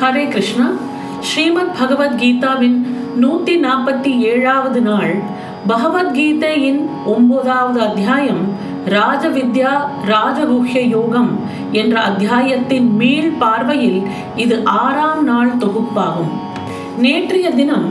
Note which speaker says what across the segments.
Speaker 1: ஹரே கிருஷ்ணா. ஸ்ரீமத் பகவத்கீதாவின் நூத்தி நாற்பத்தி ஏழாவது நாள் பகவத்கீதையின் ஒன்பதாவது அத்தியாயம் ராஜவித்யா ராஜகுஹ்ய யோகம் என்ற அத்தியாயத்தின் மீள் பார்வையில் இது ஆறாம் நாள் தொகுப்பாகும். நேற்றைய தினம்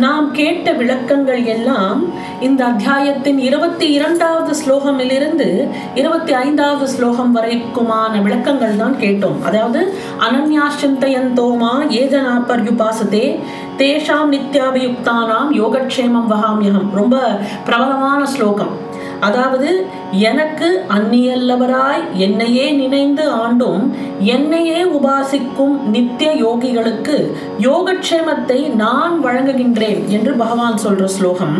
Speaker 1: நாம் கேட்ட விளக்கங்கள் எல்லாம் இந்த அத்தியாயத்தின் இருபத்தி இரண்டாவது ஸ்லோகமிலிருந்து இருபத்தி ஐந்தாவது ஸ்லோகம் வரைக்குமான விளக்கங்கள் தான் கேட்டோம். அதாவது அனன்யாசிந்தயந்தோமா ஏஜனா பர்யுபாசதே தேஷாம் நித்யாபியுக்தானாம் யோகக்ஷேமம் வகாமியகம். ரொம்ப பிரபலமான ஸ்லோகம். அதாவது எனக்கு அந்நியல்லவராய் என்னையே நினைந்து ஆண்டும் என்னையே உபாசிக்கும் நித்திய யோகிகளுக்கு யோகக்ஷேமத்தை நான் வழங்குகின்றேன் என்று பகவான் சொல்ற ஸ்லோகம்.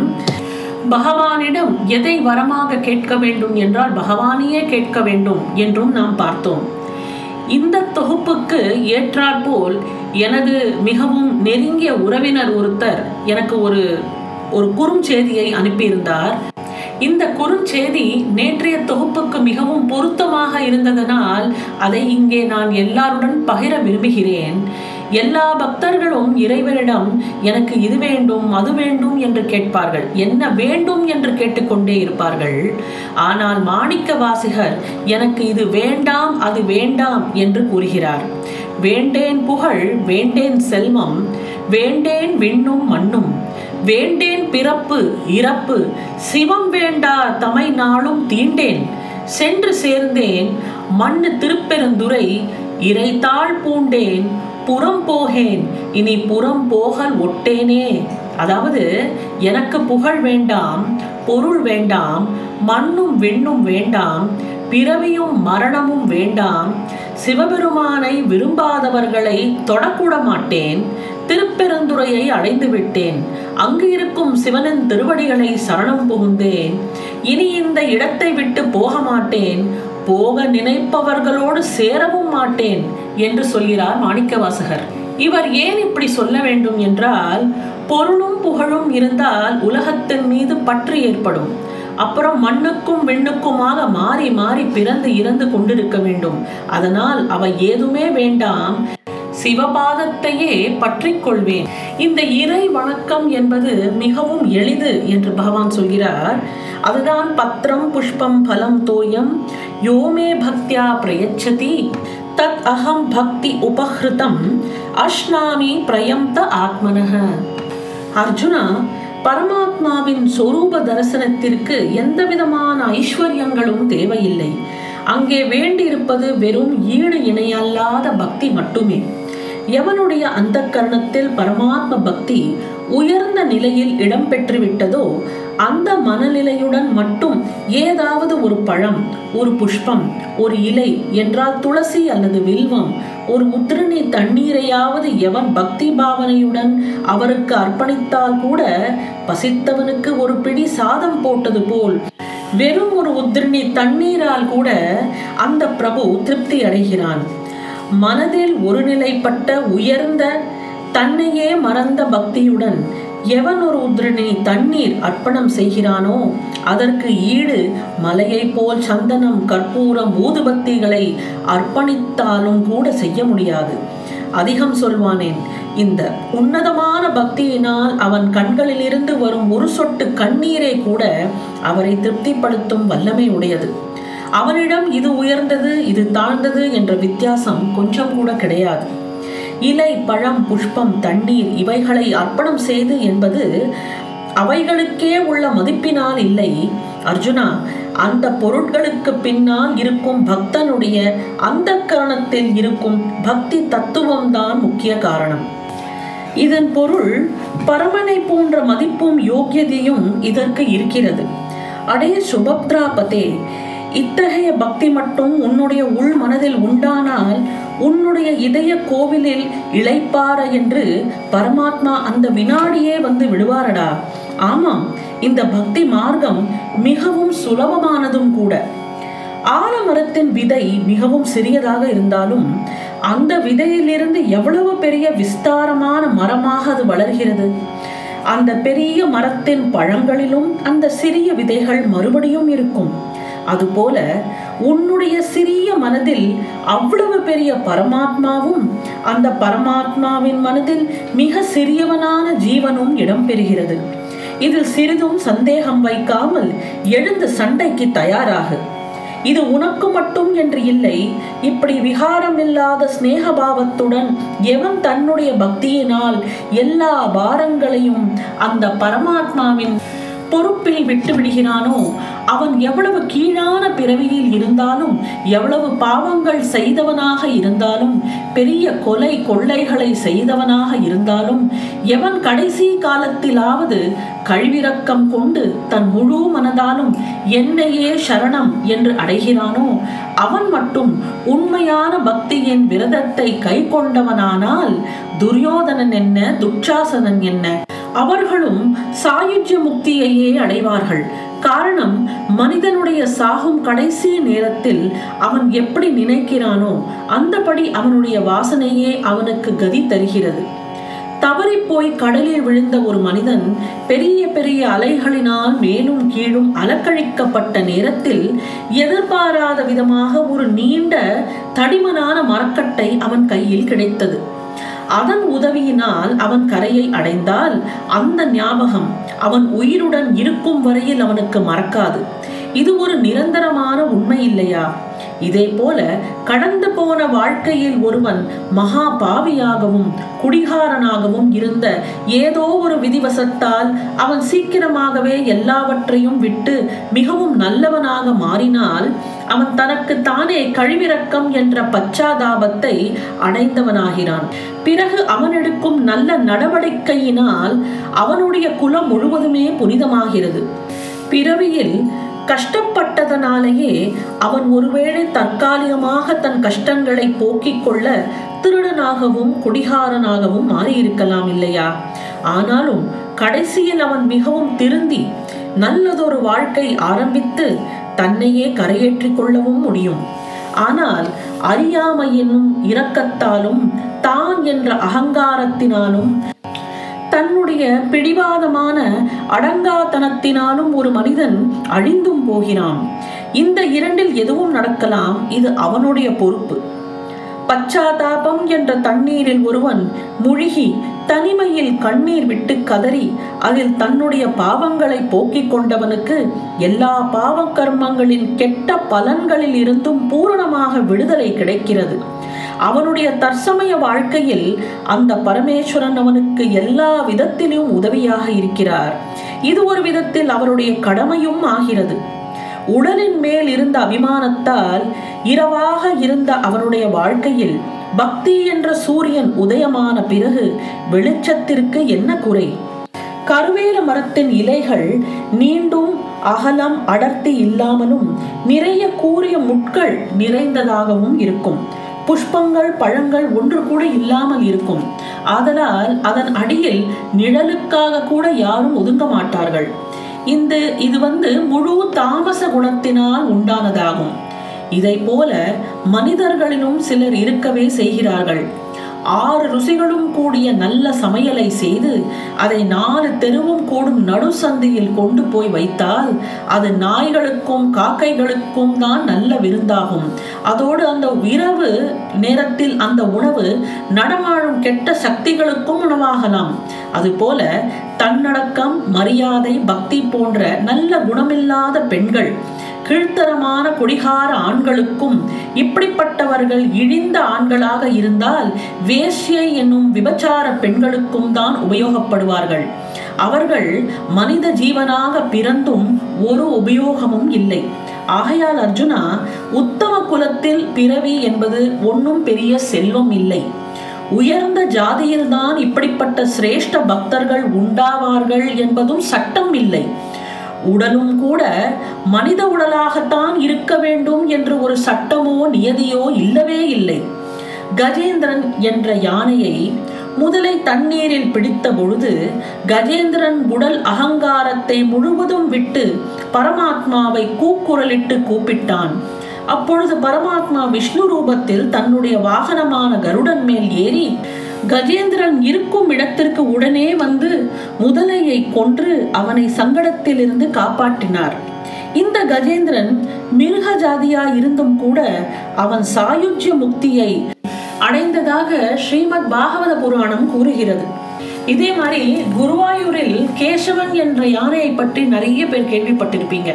Speaker 1: பகவானிடம் எதை வரமாக கேட்க வேண்டும் என்றால் பகவானையே கேட்க வேண்டும் என்றும் நாம் பார்த்தோம். இந்த தொகுப்புக்கு ஏற்றாற்போல் எனது மிகவும் நெருங்கிய உறவினர் ஒருத்தர் எனக்கு ஒரு ஒரு குறுஞ்செய்தியை அனுப்பியிருந்தார். இந்த குறுஞ்செய்தி நேற்றைய தொகுப்புக்கு மிகவும் பொருத்தமாக இருந்ததனால் அதை இங்கே நான் எல்லாருடன் பகிர விரும்புகிறேன். எல்லா பக்தர்களும் இறைவனிடம் எனக்கு இது வேண்டும் அது வேண்டும் என்று கேட்பார்கள். என்ன வேண்டும் என்று கேட்டுக்கொண்டே இருப்பார்கள். ஆனால் மாணிக்க வாசிகர் எனக்கு இது வேண்டாம் அது வேண்டாம் என்று கூறுகிறார். வேண்டேன் புகழ் வேண்டேன் செல்வம் வேண்டேன் விண்ணும் மண்ணும் வேண்டேன் பிறப்பு இறப்பு. சிவம் வேண்டா தமை நாளும் தீண்டேன். சென்று சேர்ந்தேன் மண்ணு திருப்பெருந்துரை இறைத்தாள் பூண்டேன் புறம் போகேன். இனி புறம் போகல் ஒட்டேனே. அதாவது எனக்கு புகழ் வேண்டாம் பொருள் வேண்டாம் மண்ணும் விண்ணும் வேண்டாம் பிறவியும் மரணமும் வேண்டாம். சிவபெருமானை விரும்பாதவர்களை தொடக்கூட மாட்டேன் திருப்பெருந்துறையை அடைந்து விட்டேன் அங்கு இருக்கும் சிவனின் திருவடிகளை சரணம் புகுந்தேன். இனி இந்த இடத்தை விட்டு போக மாட்டேன். போக நினைப்பவர்களோடு சேரவும் மாட்டேன் என்று சொல்கிறார் மாணிக்கவாசகர். இவர் ஏன் இப்படி சொல்ல வேண்டும் என்றால் பொருளும் புகழும் இருந்தால் உலகத்தின் மீது பற்று ஏற்படும். அப்புறம் மண்ணுக்கும் விண்ணுக்குமாக மாறி மாறி பிறந்து இறந்து கொண்டிருக்க வேண்டும். அதனால் அவை ஏதுமே வேண்டாம். சிவபாதத்தையே பற்றி கொள்வேன். இந்த இறை வணக்கம் என்பது மிகவும் எளிது என்று பகவான் சொல்கிறார். அதுதான் பத்திரம் புஷ்பம் பலம் தோயம். யோமே பக்தியா பிரயச்சதி. தத் அகம் பக்தி உபஹிருதம். அஷ்னாமி பிரயம்த ஆத்மனக அர்ஜுனா பரமாத்மாவின் சொரூப தரிசனத்திற்கு எந்த விதமான ஐஸ்வர்யங்களும் தேவையில்லை. அங்கே வேண்டியிருப்பது வெறும் ஈடு இணையல்லாத பக்தி மட்டுமே. எவனுடைய அந்த கரணத்தில் பரமாத்ம பக்தி உயர்ந்த நிலையில் இடம் பெற்றுவிட்டதோ அந்த மனநிலையுடன் மட்டும் ஏதாவது ஒரு பழம் ஒரு புஷ்பம் ஒரு இலை என்றால் துளசி அல்லது வில்வம் ஒரு உத்திரணி தண்ணீரையாவது எவன் பக்தி பாவனையுடன் அவருக்கு அர்ப்பணித்தால் கூட பசித்தவனுக்கு ஒரு பிடி சாதம் போட்டது போல் வெறும் ஒரு உத்திரணி தண்ணீரால் கூட அந்த பிரபு திருப்தி அடைகிறான். மனதில் ஒருநிலைப்பட்ட உயர்ந்த தன்னையே மறந்த பக்தியுடன் எவன் ஒரு உத்ரனை தண்ணீர் அர்ப்பணம் செய்கிறானோ அதற்கு ஈடு மலையை போல் சந்தனம் கற்பூரம் ஊதுபத்திகளை அர்ப்பணித்தாலும் கூட செய்ய முடியாது. அதிகம் சொல்வானேன் இந்த உன்னதமான பக்தியினால் அவன் கண்களிலிருந்து வரும் ஒரு சொட்டு கண்ணீரை கூட அவரை திருப்திப்படுத்தும் வல்லமை உடையது. அவனிடம் இது உயர்ந்தது இது தாழ்ந்தது என்ற வித்தியாசம் கொஞ்சம் கூட கிடையாது. இலை பழம் புஷ்பம் தண்ணீர் இவைகளை அர்ப்பணம் செய்து என்பது அவைகளுக்கே உள்ள மதிப்பினால் இல்லை. அர்ஜுனா அந்த பொருட்களுக்கு பின்னால் இருக்கும் பக்தனுடைய அந்த கரணத்தில் இருக்கும் பக்தி தத்துவம் தான் முக்கிய காரணம். இதன் பொருள் பரமனை போன்ற மதிப்பும் யோக்கியதையும் இதற்கு இருக்கிறது. அடைய சுபத்ராபதே இத்தகைய பக்தி மட்டும் உன்னுடைய உள் மனதில் உண்டானால் உன்னுடைய இதய கோவிலில் இழைப்பார என்று பரமாத்மா அந்த வினாடியே வந்து விடுவாரடா. ஆமாம் இந்த பக்தி மார்க்கம் மிகவும் சுலபமானதும் கூட. ஆலமரத்தின் விதை மிகவும் சிறியதாக இருந்தாலும் அந்த விதையிலிருந்து எவ்வளவு பெரிய விஸ்தாரமான மரமாக அது வளர்கிறது? அந்த பெரிய மரத்தின் பழங்களிலும் அந்த சிறிய விதைகள் மறுபடியும் இருக்கும். அதுபோல உன்னுடைய சிறிய மனதில் அவ்வளவு பெரிய பரமாத்மாவும் அந்த பரமாத்மாவின் மனதில் மிக சிறியவனான ஜீவனும் இடம்பெறுகிறது இதில் சிறிதும் சந்தேகம் வைக்காமல் எழுந்து சண்டைக்கு தயாராகு. இது உனக்கு மட்டும் என்று இல்லை இப்படி விகாரம் இல்லாத சிநேகபாவத்துடன் எவன் தன்னுடைய பக்தியினால் எல்லா பாரங்களையும் அந்த பரமாத்மாவின் பொறுப்பில் விட்டு விடுகிறானோ அவன் எவ்வளவு கீழான பிறவியில் இருந்தாலும் எவ்வளவு பாவங்கள் செய்தவனாக இருந்தாலும் பெரிய கொலை கொள்ளைகளை செய்தவனாக இருந்தாலும் எவன் கடைசி காலத்திலாவது கழிவிறக்கம் கொண்டு தன் முழு மனதாலும் என்னையே சரணம் என்று அடைகிறானோ அவன் மட்டும் உண்மையான பக்தியின் விரதத்தை கை கொண்டவனானால் துரியோதனன் என்ன துச்சாசனன் என்ன அவர்களும் சாயுஜ்ய முக்தியையே அடைவார்கள். காரணம் மனிதனுடைய சாகும் கடைசி நேரத்தில் அவன் எப்படி நினைக்கிறானோ அந்தபடி அவனுடைய வாசனையே அவனுக்கு கதி தருகிறது. தவறி போய் கடலில் விழுந்த ஒரு மனிதன் பெரிய பெரிய அலைகளினால் மேலும் கீழும் அலக்கழிக்கப்பட்ட நேரத்தில் எதிர்பாராத விதமாக ஒரு நீண்ட தடிமனான மரக்கட்டை அவன் கையில் கிடைத்தது. அதன் உதவியினால் அவன் கரையை அடைந்தால் அந்த ஞாபகம் அவன் உயிருடன் இருக்கும் வரையில் அவனுக்கு மறக்காது. இது ஒரு நிரந்தரமான உண்மை இல்லையா? இதே போல கடந்து போன வாழ்க்கையில் ஒருவன் மகா பாவியாகவும் குடிகாரனாகவும் இருந்த ஏதோ ஒரு விதிவசத்தால் அவன் சீக்கிரமாகவே எல்லாவற்றையும் விட்டு மிகவும் நல்லவனாக மாறினால் அவன் தனக்கு தானே கழிவிறக்கம் என்ற பச்சாதாபத்தை அடைந்தவனாகிறான். பிறகு அவன் எடுக்கும் நல்ல நடவடிக்கையினால் அவனுடைய குலம் முழுவதுமே புனிதமாகிறது. பிறவியில் கஷ்டப்பட்டதனாலேயே அவன் ஒருவேளை தற்காலிகமாக தன் கஷ்டங்களை போக்கிக் கொள்ள திருடனாகவும் குடிகாரனாகவும் மாறியிருக்கலாம் இல்லையா? ஆனாலும் கடைசியில் அவன் மிகவும் திருந்தி நல்லதொரு வாழ்க்கை ஆரம்பித்து தன்னையே கரையேற்றிக் கொள்ளவும் முடியும். ஆனால் அறியாமை என்னும் இரக்கத்தாலும் தான் என்ற அகங்காரத்தினாலும் தன்னுடைய பிடிவாதமான அடங்காத்தனத்தினாலும் ஒரு மனிதன் அழிந்தும் போகிறான். இந்த இரண்டில் எதுவும் நடக்கலாம் இது அவனுடைய பொறுப்பு. பச்சாதாபம் என்ற தண்ணீரில் ஒருவன் முழுகி தனிமையில் கண்ணீர் விட்டு கதறி அதில் தன்னுடைய பாவங்களை போக்கிக் கொண்டவனுக்கு எல்லா பாவ கர்மங்களின் கெட்ட பலன்களில் இருந்தும் பூரணமாக விடுதலை கிடைக்கிறது. அவனுடைய தற்சமய வாழ்க்கையில் அந்த பரமேஸ்வரன் அவனுக்கு எல்லா விதத்திலும் உதவியாக இருக்கிறார். இது ஒரு விதத்தில் அவருடைய கடமையும் ஆகிறது. உடலின் மேல் இருந்த அபிமானத்தால் இரவாக இருந்த அவனுடைய வாழ்க்கையில் பக்தி என்ற சூரியன் உதயமான பிறகு வெளிச்சத்திற்கு என்ன குறை? கருவேல மரத்தின் இலைகள் நீண்டும் அகலம் அடர்த்தி இல்லாமலும் நிறைய கூறிய முட்கள் நிறைந்ததாகவும் இருக்கும். புஷ்பங்கள் பழங்கள் ஒன்று கூட இல்லாமல் இருக்கும். ஆதலால் அதன் அடியில் நிழலுக்காக கூட யாரும் ஒதுங்க மாட்டார்கள். இந்த இது வந்து முழு தாமச குணத்தினால் உண்டானதாகும். இதை போல மனிதர்களிலும் சிலர் இருக்கவே செய்கிறார்கள். ஆறு ருசிகளும் கூடிய நல்ல சமையலை செய்து அதை நாலு தெருவும் கூடும் நடு சந்தையில் கொண்டு போய் வைத்தால் அது நாய்களுக்கும் காக்கைகளுக்கும் தான் நல்ல விருந்தாகும். அதோடு அந்த இரவு நேரத்தில் அந்த உணவு நடமாடும் கெட்ட சக்திகளுக்கும் உணவாகலாம். அதுபோல தன்னடக்கம் மரியாதை பக்தி போன்ற நல்ல குணமில்லாத பெண்கள் கீழ்த்தரமான குடிகார ஆண்களுக்கும் இப்படிப்பட்டவர்கள் இழிந்த ஆண்களாக இருந்தால் வேஷ்யை என்னும் விபச்சார பெண்களுக்கும் தான் உபயோகப்படுவார்கள். அவர்கள் மனித ஜீவனாக பிறந்தும் ஒரு உபயோகமும் இல்லை. ஆகையால் அர்ஜுனா உத்தம குலத்தில் பிறவி என்பது ஒன்றும் பெரிய செல்வம் இல்லை. உயர்ந்த ஜாதியில்தான் இப்படிப்பட்ட சிரேஷ்ட பக்தர்கள் உண்டாவார்கள் என்பதும் சட்டம் இல்லை. உடலும் கூட மனித உடலாகத்தான் இருக்க வேண்டும் என்று ஒரு சட்டமோ நியதியோ இல்லவே இல்லை. கஜேந்திரன் என்ற யானையை முதலை தண்ணீரில் பிடித்த பொழுது கஜேந்திரன் உடல் அகங்காரத்தை முழுவதும் விட்டு பரமாத்மாவை கூக்குரலிட்டு கூப்பிட்டான். அப்பொழுது பரமாத்மா விஷ்ணு ரூபத்தில் தன்னுடைய வாகனமான கருடன் மேல் ஏறி கஜேந்திரன் இருக்கும் இடத்திற்கு உடனே வந்து முதலையை கொன்று அவனை சங்கடத்திலிருந்து காப்பாற்றினார். இந்த கஜேந்திரன் மிருக ஜாதியா இருந்தும் கூட அவன் சாயுஜ்ய முக்தியை அடைந்ததாக ஸ்ரீமத் பாகவத புராணம் கூறுகிறது. இதே மாதிரி குருவாயூரில் கேசவன் என்ற யானையை பற்றி நிறைய பேர் கேள்விப்பட்டிருப்பீங்க.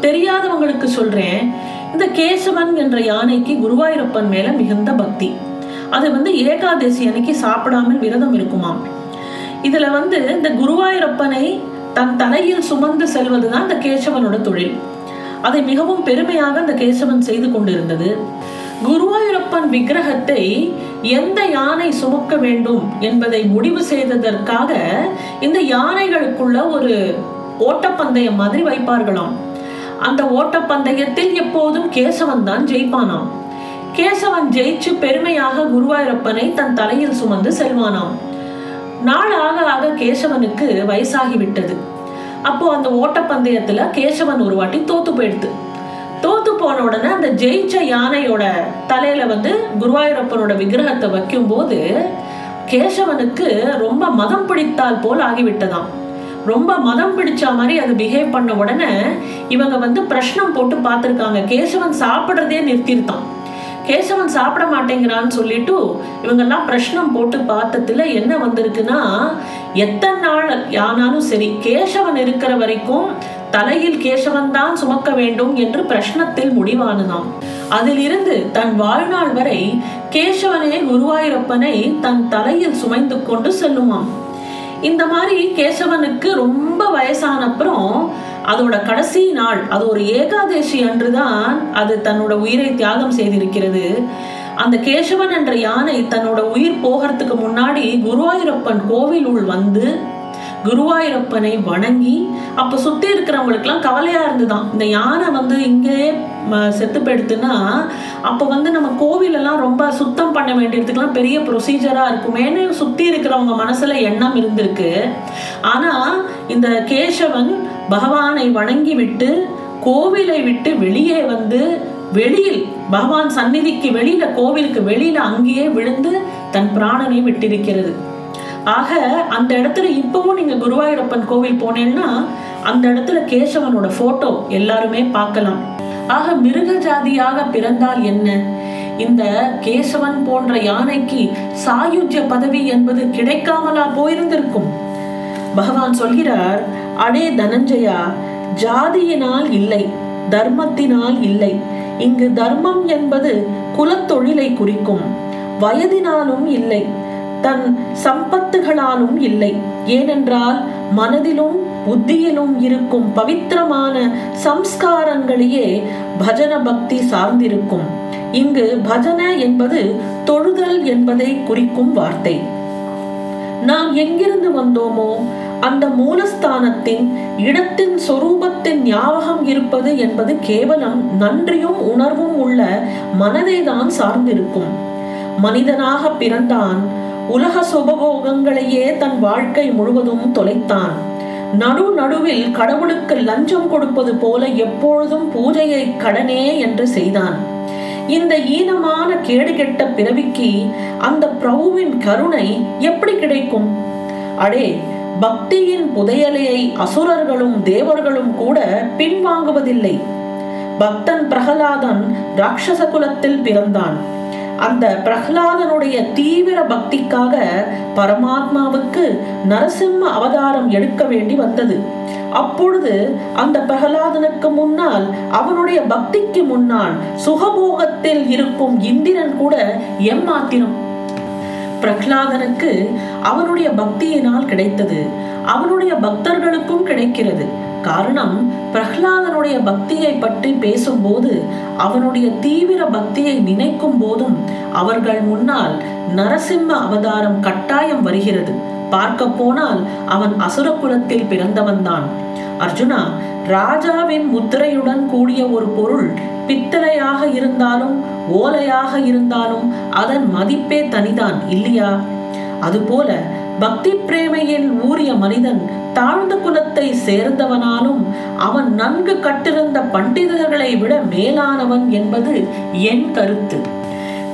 Speaker 1: தெரியாதவங்களுக்கு சொல்றேன் இந்த கேசவன் என்ற யானைக்கு குருவாயூரப்பன் மேல மிகுந்த பக்தி. அது வந்து ஏகாதசி அன்னைக்கு சாப்பிடாமல் விரதம் இருக்குமாம். இதுல வந்து இந்த குருவாயூரப்பனை தன் தலையில் சுமந்து செல்வதுதான் இந்த கேசவனோட தொழில். அதை மிகவும் பெருமையாக அந்த கேசவன் செய்து கொண்டிருந்தது. குருவாயூரப்பன் விக்கிரகத்தை எந்த யானை சுமக்க வேண்டும் என்பதை முடிவு செய்ததற்காக இந்த யானைகளுக்குள்ள ஒரு ஓட்டப்பந்தயம் மாதிரி வைப்பார்களாம். அந்த ஓட்டப்பந்தயத்தில் எப்போதும் கேசவன் தான் ஜெயிப்பானாம். கேசவன் ஜெயிச்சு பெருமையாக குருவாயூரப்பனை தன் தலையில் சுமந்து செல்வானாம். நாள் ஆக ஆக கேசவனுக்கு வயசாகிவிட்டது. அப்போ அந்த ஓட்டப்பந்தயத்துல கேசவன் ஒரு வாட்டி தோத்து போயிடுது தோத்து போன உடனே அந்த ஜெயிச்ச யானையோட தலையில வந்து குருவாயூரப்பனோட விக்கிரகத்தை வைக்கும் போது கேசவனுக்கு ரொம்ப மதம் பிடித்தால் போல் ஆகிவிட்டதாம். ரொம்ப மதம் பிடிச்ச மாதிரி அது பிஹேவ் பண்ண உடனே இவங்க வந்து பிரஷ்னம் போட்டு பார்த்துருக்காங்க. கேசவன் சாப்பிட்றதே நிறுத்திருத்தான் கேசவன் சாப்பிட மாட்டேங்கிறான்னு சொல்லிட்டு இவங்கெல்லாம் பிரஷ்னம் போட்டு பார்த்ததுல என்ன வந்திருக்குன்னா எத்தனை நாள் ஆனாலும் சரி கேசவன் இருக்கிற வரைக்கும் தலையில் கேசவன் தான் சுமக்க வேண்டும் என்று பிரஷ்னத்தில் முடிவானதாம். அதிலிருந்து தன் வாழ்நாள் வரை கேசவனே குருவாயூரப்பனை தன் தலையில் சுமைந்து கொண்டு செல்லுமாம். இந்த மாதிரி கேசவனுக்கு ரொம்ப வயசான அப்புறம் அதோட கடைசி நாள் அது ஒரு ஏகாதசி அன்றுதான் அது தன்னோட உயிரை தியாகம் செய்திருக்கிறது. அந்த கேசவன் என்ற யானை தன்னோட உயிர் போகிறதுக்கு முன்னாடி குருவாயூரப்பன் கோவில் உள் வந்து குருவாயூரப்பனை வணங்கி அப்ப சுத்தி இருக்கிறவங்களுக்குலாம் கவலையா இருந்துதான். இந்த யானை வந்து இங்கேயே செத்து போயிடுத்துன்னா அப்ப வந்து நம்ம கோவிலெல்லாம் ரொம்ப சுத்தம் பண்ண வேண்டியதுக்கெல்லாம் பெரிய ப்ரொசீஜரா இருக்குமேனு சுத்தி இருக்கிறவங்க மனசுல எண்ணம் இருந்திருக்கு. ஆனா இந்த கேசவன் பகவானை வணங்கி விட்டு கோவிலை விட்டு வெளியே வந்து வெளியில் பகவான் சந்நிதிக்கு வெளியில கோவிலுக்கு வெளியில அங்கேயே விழுந்து தன் பிராணனை விட்டிருக்கிறது. ஆக அந்த இடத்துல இப்பவும் நீங்க குருவாயூரப்பன் கோவில் போனேன்னா அந்த இடத்துல கேசவனோட போட்டோ எல்லாருமே பார்க்கலாம். ஆக மிருக ஜாதியாக பிறந்தால் என்ன? இந்த கேசவன் போன்ற யானைக்கு சாயுஜ்ய பதவி என்பது கிடைக்காமலா போயிருந்திருக்கும். பகவான் சொல்கிறார் அடே தனஞ்சயா ஜாதியினால் இல்லை தர்மத்தினால் இல்லை. இங்கு தர்மம் என்பது குலத்தொழிலை குறிக்கும். வயதினாலும் இல்லை. தன் சம்பத்துகளாலும் இல்லை. ஏனென்றால் மனதிலும் புத்தியிலும் இருக்கும் பவித்திரமான சம்ஸ்காரங்களையே பஜன பக்தி சார்ந்திருக்கும். இங்கு பஜன என்பது தொழுதல் என்பதை குறிக்கும் வார்த்தை. நாம் எங்கிருந்து வந்தோமோ அந்த மூலஸ்தானத்தின் இடத்தின் சொரூபத்தின் ஞாபகம் இருப்பது என்பது கேவலம் நன்றியும் உணர்வும் உள்ள மனதை தான் சார்ந்திருக்கும். மனிதனாக பிறந்தான் உலக சுபபோகங்களையே தன் வாழ்க்கை முழுவதும் தொலைத்தான். நடு நடுவில் கடவுளுக்கு லஞ்சம் கொடுப்பது போல எப்பொழுதும் பூஜையை கடனே என்று செய்தான். இந்த ஈனமான கேடுகெட்ட பிறவிக்கு அந்த பிரபுவின் கருணை எப்படி கிடைக்கும்? அடே பக்தியின் புதையலையை அசுரர்களும் தேவர்களும் கூட பின்வாங்குவதில்லை. பக்தன் பிரகலாதன் ராட்சச குலத்தில் பிறந்தான். அந்த பிரகலாதனுடைய தீவிர பக்திக்காக பரமாத்மாவுக்கு நரசிம்ம அவதாரம் எடுக்க வேண்டி வந்தது. அப்பொழுது அந்த பிரகலாதனுக்கு முன்னால் அவனுடைய பக்திக்கு முன்னால் சுகபோகத்தில் இருக்கும் இந்திரன் கூட எம்மாத்திரம் பிரகலாதனுக்கு அவனுடைய பக்தியினால் கிடைத்தது. அவனுடைய பக்தர்களுக்கும் கிடைக்கிறது. காரணம் பிரஹ்லாதனுடைய பக்தியை பற்றி பேசும்போது அவனுடைய தீவிர பக்தியை நினைக்கும் போதும் அவர்கள் முன்னால் நரசிம்ம அவதாரம் கட்டாயம் வருகிறது. பார்க்க போனால் அவன் அசுரகுலத்தில் பிறந்தவன்தான். அர்ஜுனா ராஜாவின் முத்திரையுடன் கூடிய ஒரு பொருள் பித்தளையாக இருந்தாலும் ஓலையாக இருந்தாலும் அதன் மதிப்பே தனிதான் இல்லையா? அதுபோல பக்தி பிரேமையில் ஊறிய மனிதன் தாழ்ந்த குலத்தை சேர்ந்தவனாலும் அவன் நன்கு கட்டிருந்த பண்டிதர்களை விட மேலானவன் என்பது என் கருத்து.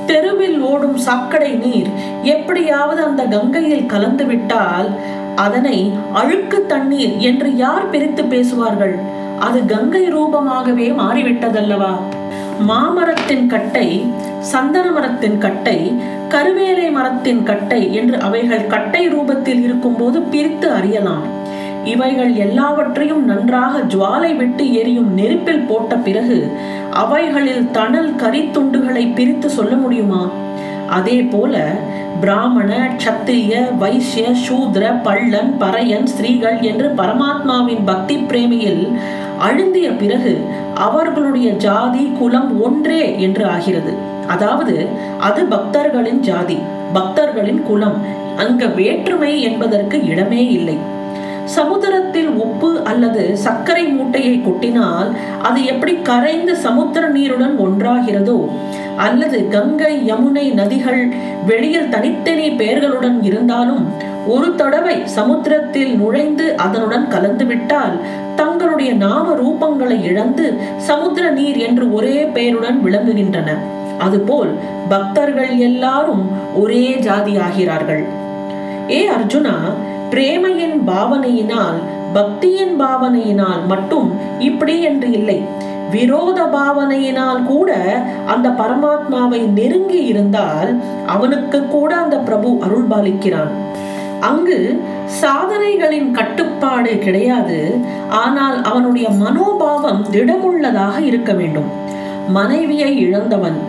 Speaker 1: தெருவில் ஓடும் சாக்கடை நீர் எப்படியாவது அந்த கங்கையில் கலந்து விட்டால் அதனை அழுக்கு தண்ணீர் என்று யார் பிரித்து பேசுவார்கள்? அது கங்கை ரூபமாகவே மாறிவிட்டதல்லவா? மாமரத்தின் கட்டை சந்தன மரத்தின் கட்டை கருவேலை மரத்தின் கட்டை என்று அவைகள் கட்டை ரூபத்தில் இருக்கும்போது பிரித்து அறியலாம். இவைகள் எல்லாவற்றையும் நன்றாக ஜுவாலை விட்டு எரியும் நெருப்பில் போட்ட பிறகு அவைகளில் தணல் கரித்துண்டுகளை பிரித்து சொல்ல முடியுமா? அதே போல பிராமண சத்திரிய வைசிய சூத்ர பள்ளன் பறையன் ஸ்திரீகள் என்று பரமாத்மாவின் பக்தி பிரேமியில் அழுந்திய பிறகு அவர்களுடைய ஜாதி குலம் ஒன்றே என்று ஆகிறது. அதாவது அது பக்தர்களின் ஜாதி பக்தர்களின் குலம். அங்க வேற்றுமை என்பதற்கு இடமே இல்லை. சமுத்திரத்தில் உப்பு அல்லது சர்க்கரை மூட்டையை கொட்டினால் அது எப்படி கரைந்து சமுத்திர நீருடன் ஒன்றாகிறதோ அல்லது கங்கை யமுனை நதிகள் வெளியில் தனித்தனி பெயர்களுடன் இருந்தாலும் ஒரு தடவை சமுத்திரத்தில் நுழைந்து அதனுடன் கலந்துவிட்டால் தங்களுடைய நாம ரூபங்களை இழந்து சமுத்திர நீர் என்று ஒரே பெயருடன் விளங்குகின்றன. அதுபோல் பக்தர்கள் எல்லாரும் ஒரே ஜாதி ஆகிறார்கள் ஏ அர்ஜுனா பிரேமையின் பாவனையினால் பக்தியின் பாவனையினால் மட்டும் இப்படி என்று இல்லை. விரோத பாவனையினால் கூட அந்த பரமாத்மாவை நெருங்கி இருந்தால் அவனுக்கு கூட அந்த பிரபு அருள் பாலிக்கிறான் அங்கு சாதனைகளின் கட்டுப்பாடு கிடையாது. ஆனால் அவனுடைய மனோபாவம் திடமுள்ளதாக இருக்க வேண்டும். மனைவியை இழந்தவன்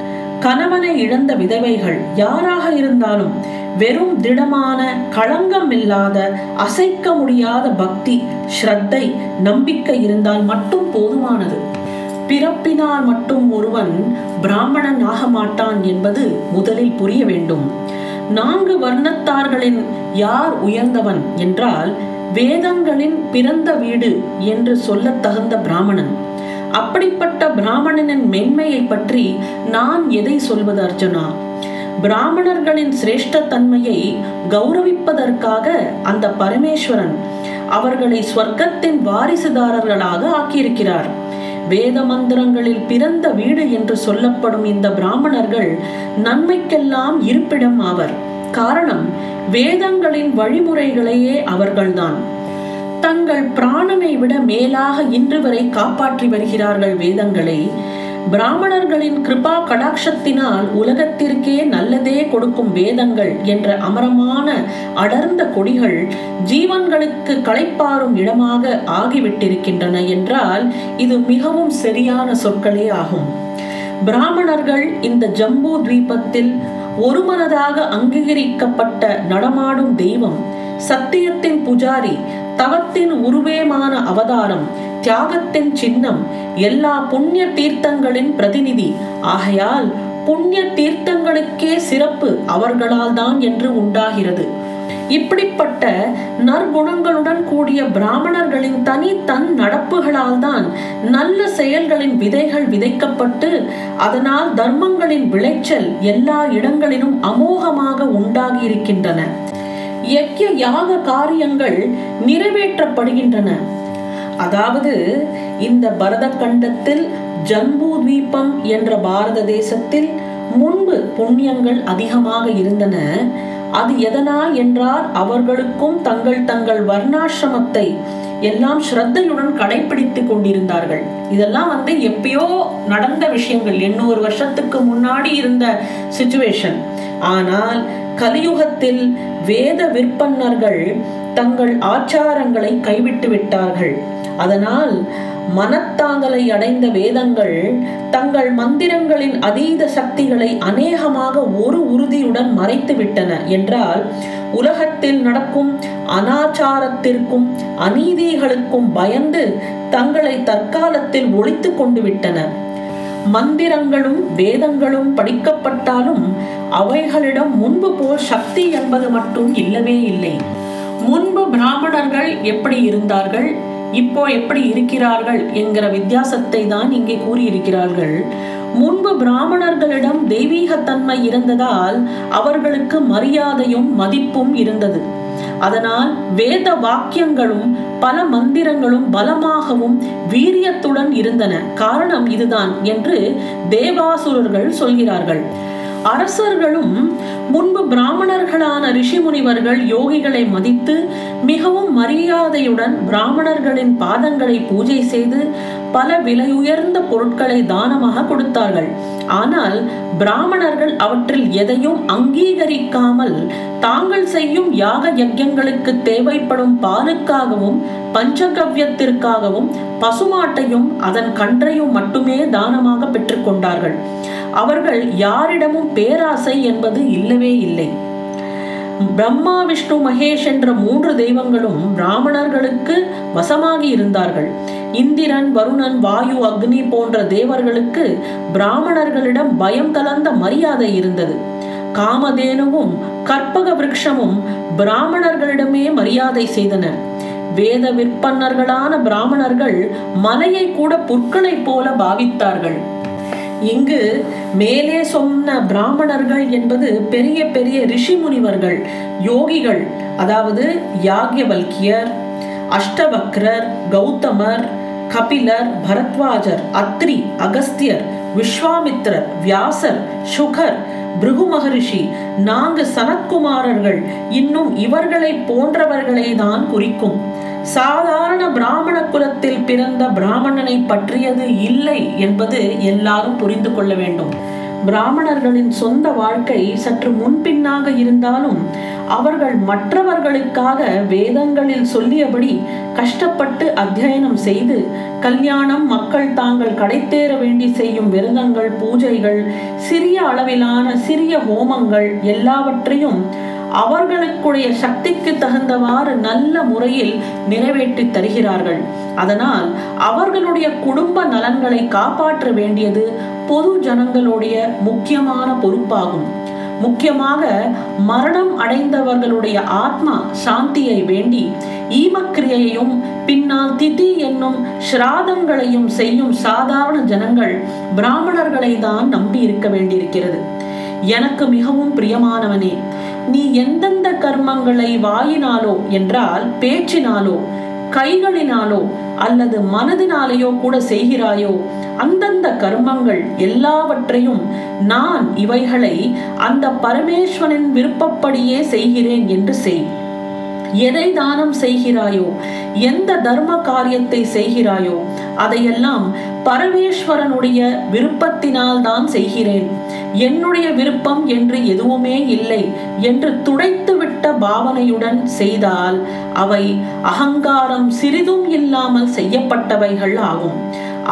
Speaker 1: கணவனை இழந்த விதவைகள் யாராக இருந்தாலும் வெறும் திடமான களங்கம் இல்லாத அசைக்க முடியாத பக்தி ஸ்ரத்தை நம்பிக்கை இருந்தால் மட்டும் போதுமானது. பிறப்பினால் மட்டும் ஒருவன் பிராமணன் ஆக மாட்டான் என்பது முதலில் புரிய வேண்டும். நான்கு வர்ணத்தார்களின் யார் உயர்ந்தவன் என்றால் வேதங்களின் பிறந்த வீடு என்று சொல்ல தகுந்த பிராமணன். அப்படிப்பட்ட பிராமணனின் மென்மையை பற்றி நான் எதை சொல்வது அர்ஜுனா? பிராமணர்களின் சிரேஷ்ட தன்மையை கௌரவிப்பதற்காக அந்த பரமேஸ்வரன் அவர்களை ஸ்வர்க்கத்தின் வாரிசுதாரர்களாக ஆக்கியிருக்கிறார். வேத மந்திரங்களில் பிறந்த வீடு என்று சொல்லப்படும் இந்த பிராமணர்கள் நன்மைக்கெல்லாம் இருப்பிடம் ஆவர். காரணம் வேதங்களின் வழிமுறைகளையே அவர்கள்தான். தங்கள் பிராணனை விட மேலாக இன்று வரை காப்பாற்றி வருகிறார்கள் வேதங்களை பிராமணர்களின் கிருபா கடாட்சத்தினால் உலகத்திற்கே நல்லதே கொடுக்கும் வேதங்கள் என்ற அமரமான அடர்ந்த கொடிகள் ஜீவன்களுக்கு களைப்பாறும் இடமாக ஆகிவிட்டிருக்கின்றன என்றால் இது மிகவும் சரியான சொற்களே ஆகும். பிராமணர்கள் இந்த ஜம்பு தீபத்தில் ஒருமனதாக அங்கீகரிக்கப்பட்ட நடமாடும் தெய்வம் சத்தியத்தின் புஜாரி தவத்தின் உருவேமான அவதாரம் தியாகத்தின் சின்னம் எல்லா புண்ணிய தீர்த்தங்களின் பிரதிநிதி. ஆகையால் புண்ணிய தீர்த்தங்களுக்கே சிறப்பு அவர்களால் தான் என்று உண்டாகிறது. இப்படிப்பட்ட நற்குணங்களுடன் கூடிய பிராமணர்களின் தனி தன் நடப்புகளால் தான் நல்ல செயல்களின் விதைகள் விதைக்கப்பட்டு அதனால் தர்மங்களின் விளைச்சல் எல்லா இடங்களிலும் அமோகமாக உண்டாகி இருக்கின்றன யக்ய யாக காரியங்கள் நிறைவேற்றப்படுகின்றன. அதாவது இந்த பரத கண்டத்தில் ஜம்பு தீபம் என்ற பாரத தேசத்தில் முன்பு புண்ணியங்கள் அதிகமாக இருந்தன. அது எதனால் என்றால் அவர்களுக்கும் தங்கள் தங்கள் வர்ணாசிரமத்தை எல்லாம் ஸ்ரத்தையுடன் கடைபிடித்து கொண்டிருந்தார்கள். இதெல்லாம் வந்து எப்பயோ நடந்த விஷயங்கள். எண்ணூறு வருஷத்துக்கு முன்னாடி இருந்த சுச்சுவேஷன் ஆனால் கலியுகத்தில் வேத விற்பன்னர்கள் தங்கள் ஆச்சாரங்களை கைவிட்டு விட்டார்கள். அதனால் மனத்தாங்கலை அடைந்த வேதங்கள் தங்கள் மந்திரங்களின் அதீத சக்திகளை அநேகமாக ஒரு உறுதியுடன் மறைத்து விட்டன என்றால் உலகத்தில் நடக்கும் அனாச்சாரத்திற்கும் அநீதிகளுக்கும் பயந்து தங்களை தற்காலத்தில் ஒழித்து கொண்டு விட்டன. மந்திரங்களும் வேதங்களும் படிக்கப்பட்டாலும் அவைகளிடம் முன்பு போல் சக்தி என்பது மட்டும் இல்லவே இல்லை. முன்பு பிராமணர்கள் எப்படி இருந்தார்கள்? இப்போ எப்படி இருக்கிறார்கள் என்கிற வித்தியாசத்தை தான் இங்கே கூறியிருக்கிறார்கள். முன்பு பிராமணர்களிடம் தெய்வீகத்தன்மை இருந்ததால் அவர்களுக்கு மரியாதையும் மதிப்பும் இருந்தது. அதனால் வேத வாக்கியங்களும் பல மந்திரங்களும் பலமாகவும் வீரியத்துடன் இருந்தன. காரணம் இதுதான் என்று தேவாசுரர்கள் சொல்கிறார்கள். அரசர்களும் முன்பு பிராமணர்களான ரிஷி முனிவர்கள் யோகிகளை மதித்து மிகவும் மரியாதையுடன் பிராமணர்களின் பாதங்களை பூஜை செய்து பல விலையுயர்ந்த பொருட்களை தானமாக கொடுத்தார்கள். ஆனால் பிராமணர்கள் அவற்றில் எதையும் அங்கீகரிக்காமல் தாங்கள் செய்யும் யாக யஜ்யங்களுக்கு தேவைப்படும் பாலுக்காகவும் பஞ்சகவ்யத்திற்காகவும் பசுமாட்டையும் அதன் கன்றையும் மட்டுமே தானமாக பெற்றுக்கொண்டார்கள் அவர்கள் யாரிடமும் பேராசை என்பது இல்லவே இல்லை. பிரம்மா விஷ்ணு மகேஷ் என்ற மூன்று தெய்வங்களும் பிராமணர்களுக்கு வசமாகி இருந்தார்கள். இந்திரன் வருணன் வாயு அக்னி போன்ற தேவர்களுக்கு பிராமணர்களிடம் பயம் கலந்த மரியாதை இருந்தது. காமதேனுவும் கற்பக விரக்ஷமும் பிராமணர்களிடமே மரியாதை செய்தனர் வேத விற்பன்னர்களான பிராமணர்கள் மலையை கூட புற்களைப் போல பாவித்தார்கள். இங்கு மேலே சொன்ன பிராமணர்கள் என்பது பெரிய பெரிய ரிஷி முனிவர்கள் யோகிகள் அதாவது யாக்யவல்கியர் அஷ்டவக்ரர் கௌதமர் கபிலர் பரத்வாஜர் அத்ரி அகஸ்தியர் விஸ்வாமித்ரர் வியாசர் சுகர் பிருகு மகரிஷி நான்கு சனத்குமாரர்கள் இன்னும் இவர்களை போன்றவர்களை தான் குறிக்கும். சாதாரண பிராமண குலத்தில் பிறந்த பிராமணனை பற்றியது இல்லை என்பது எல்லாரும் புரிந்து கொள்ள வேண்டும். பிராமணர்களின் சொந்த வாழ்க்கை சற்று முன்பின்னாக இருந்தாலும் அவர்கள் மற்றவர்களுக்காக வேதங்களில் சொல்லியபடி கஷ்டப்பட்டு அத்தியனம் செய்து கல்யாணம் மக்கள் தாங்கள் கடைத்தேற வேண்டி செய்யும் விரதங்கள் பூஜைகள் சிறிய அளவிலான சிறிய ஹோமங்கள் எல்லாவற்றையும் அவர்களுக்குடைய சக்திக்கு தகுந்தவாறு நல்ல முறையில் நிறைவேற்றி தருகிறார்கள். அதனால் அவர்களுடைய குடும்ப நலன்களை காப்பாற்ற வேண்டியது பொது ஜனங்களுடைய முக்கியமான பொறுப்பாகும். முக்கியமாக மரணம் அடைந்தவர்களுடைய ஆத்மா சாந்தியை வேண்டி ஈமக்கிரியையும் பின்னால் திதி என்னும் ஸ்ராதங்களையும் செய்யும் சாதாரண ஜனங்கள் பிராமணர்களை தான் நம்பி இருக்க வேண்டியிருக்கிறது. எனக்கு மிகவும் பிரியமானவனே நீ எந்தெந்த கர்மங்களை வாயினாலோ என்றால் பேச்சினாலோ கைகளினாலோ அல்லது மனதினாலேயோ கூட செய்கிறாயோ அந்தந்த கர்மங்கள் எல்லாவற்றையும் நான் இவைகளை அந்த பரமேஸ்வரனின் விருப்பப்படியே செய்கிறேன் என்று செய். எதை தானம் செய்கிறாயோ எந்த தர்ம காரியத்தை செய்கிறாயோ அதையெல்லாம் பரமேஸ்வரனுடைய விருப்பத்தினால் தான் செய்கிறேன். என்னுடைய விருப்பம் என்று எதுவுமே இல்லை என்று துடைத்துவிட்ட பாவனையுடன் செய்தால் அவை அகங்காரம் சிறிதும் இல்லாமல் செய்யப்பட்டவைகள் ஆகும்.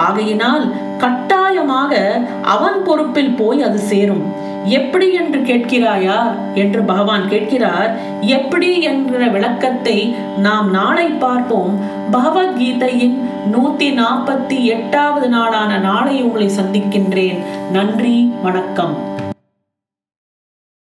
Speaker 1: ஆகையினால் கட்டாயமாக அவன் பொறுப்பில் போய் அது சேரும். எப்படி என்று கேட்கிறாயா? என்று பகவான் கேட்கிறார் எப்படி என்ற விளக்கத்தை நாம் நாளை பார்ப்போம். பகவத்கீதையின் நூத்தி நாற்பத்தி எட்டாவது நாளான நாளை உங்களை சந்திக்கின்றேன். நன்றி வணக்கம்.